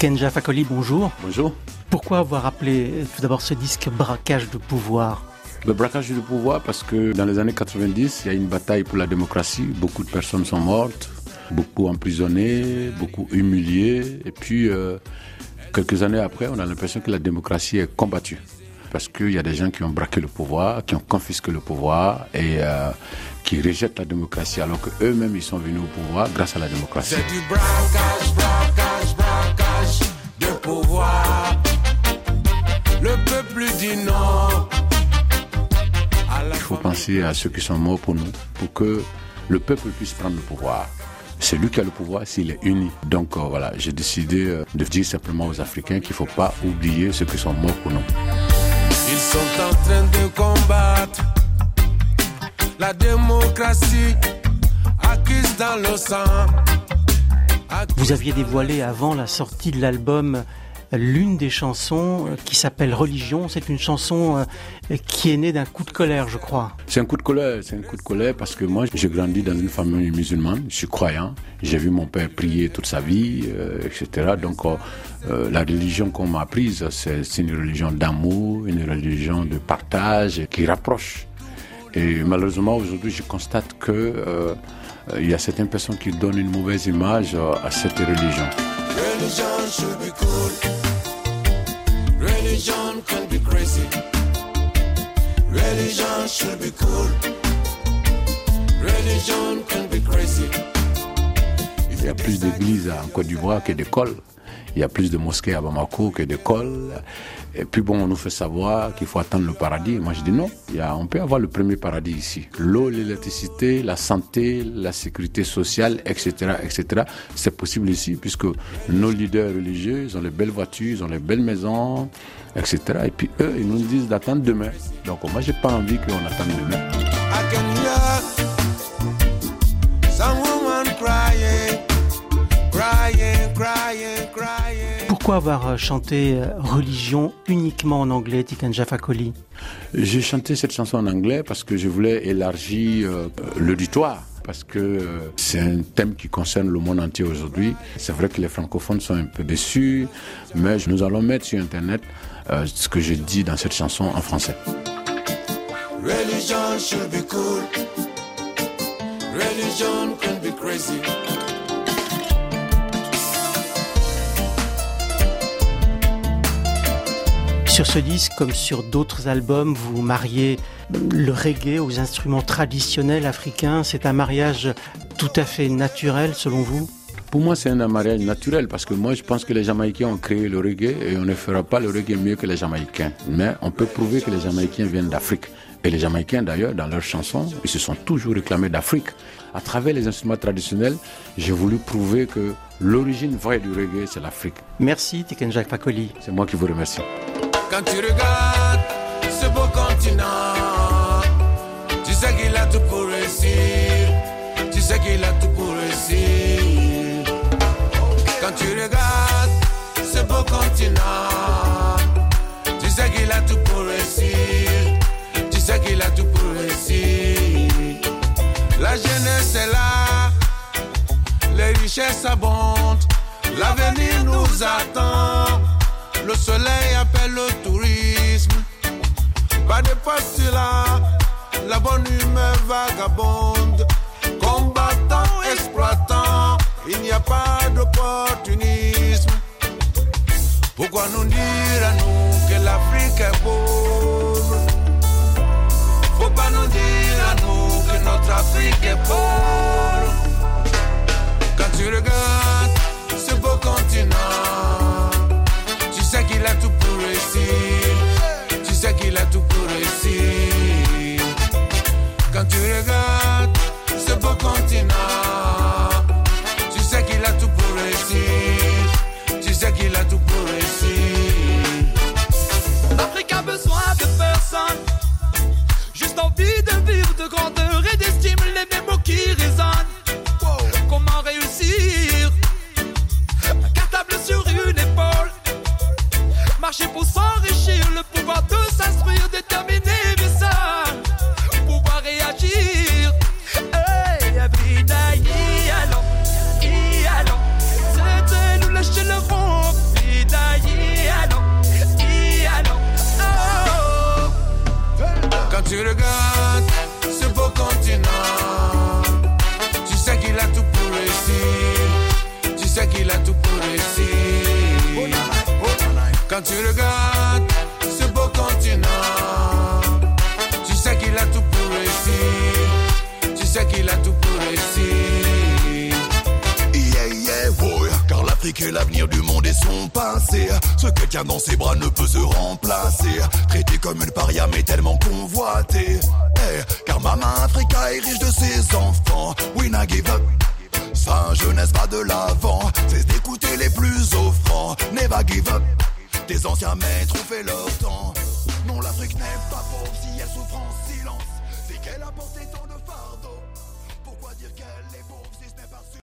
Tikenja Fakoli, bonjour. Bonjour. Pourquoi avoir appelé tout d'abord ce disque Braquage de pouvoir? Le braquage de pouvoir parce que dans les années 90, il y a une bataille pour la démocratie. Beaucoup de personnes sont mortes, beaucoup emprisonnées, beaucoup humiliées. Et puis, euh, quelques années après, on a l'impression que la démocratie est combattue. Parce qu'il y a des gens qui ont braqué le pouvoir, qui ont confisqué le pouvoir et euh, qui rejettent la démocratie alors qu'eux-mêmes ils sont venus au pouvoir grâce à la démocratie. C'est du braquage, braquage à ceux qui sont morts pour nous, pour que le peuple puisse prendre le pouvoir. C'est lui qui a le pouvoir s'il est uni. Donc euh, voilà, j'ai décidé euh, de dire simplement aux Africains qu'il ne faut pas oublier ceux qui sont morts pour nous. Ils sont en train de combattre la démocratie acquise dans le sang. Vous aviez dévoilé avant la sortie de l'album l'une des chansons euh, qui s'appelle Religion. C'est une chanson euh, qui est née d'un coup de colère, je crois. C'est un coup de colère, c'est un coup de colère parce que moi, j'ai grandi dans une famille musulmane, je suis croyant. J'ai vu mon père prier toute sa vie, euh, etc. Donc, la religion qu'on m'a apprise, c'est une religion d'amour, une religion de partage qui rapproche. Et malheureusement, aujourd'hui, je constate que il y a certaines personnes qui donnent une mauvaise image à cette religion. Religion should be cool. Religion can be crazy. Religion should be cool. Religion can be crazy. Il y a plus d'églises en Côte d'Ivoire que d'écoles. Il y a plus de mosquées à Bamako que d'écoles. Et puis bon, on nous fait savoir qu'il faut attendre le paradis. Moi, je dis non. Il y a, on peut avoir le premier paradis ici. L'eau, l'électricité, la santé, la sécurité sociale, etc., etc. C'est possible ici puisque nos leaders religieux, ils ont les belles voitures, ils ont les belles maisons, etc. Et puis eux, ils nous disent d'attendre demain. Donc moi, j'ai pas envie qu'on attende demain. Pourquoi avoir chanté euh, Religion uniquement en anglais, Tikenja Fakoli J'ai chanté cette chanson en anglais parce que je voulais élargir euh, l'auditoire. Parce que euh, c'est un thème qui concerne le monde entier aujourd'hui. C'est vrai que les francophones sont un peu déçus, mais nous allons mettre sur Internet euh, ce que je dis dans cette chanson en français. Religion should be cool. Religion can be crazy. Sur ce disque, comme sur d'autres albums, vous mariez le reggae aux instruments traditionnels africains. C'est un mariage tout à fait naturel, selon vous? Pour moi, c'est un mariage naturel parce que moi, je pense que les Jamaïcains ont créé le reggae et on ne fera pas le reggae mieux que les Jamaïcains. Mais on peut prouver que les Jamaïcains viennent d'Afrique. Et les Jamaïcains, d'ailleurs, dans leurs chansons, ils se sont toujours réclamés d'Afrique. À travers les instruments traditionnels, j'ai voulu prouver que l'origine vraie du reggae, c'est l'Afrique. Merci, Tikenja Fakoli. C'est moi qui vous remercie. Quand tu regardes ce beau continent, tu sais qu'il a tout pour réussir. Tu sais qu'il a tout pour réussir. Quand tu regardes ce beau continent, tu sais qu'il a tout pour réussir. Tu sais qu'il a tout pour réussir. La jeunesse est là, les richesses abondent, l'avenir nous attend. Le soleil appelle le tourisme. Pas de postulat, la bonne humeur vagabonde. Combattant, exploitant, il n'y a pas d'opportunisme. Pourquoi nous dire à nous que l'Afrique est pauvre? Faut pas nous dire à nous que notre Afrique est pauvre? Quand tu regardes qu'il a tout pour réussir. Tu sais qu'il a tout pour réussir. Quand tu regardes ce beau continent, que l'avenir du monde est son passé. Ce que tient dans ses bras ne peut se remplacer. Traité comme une paria mais tellement convoité. Eh, car Maman Africa est riche de ses enfants. We give up. Sa jeunesse va de l'avant. C'est d'écouter les plus offrants. Never give up. Tes anciens maîtres ont fait leur temps. Non, l'Afrique n'est pas pauvre si elle souffre en silence. C'est qu'elle a porté tant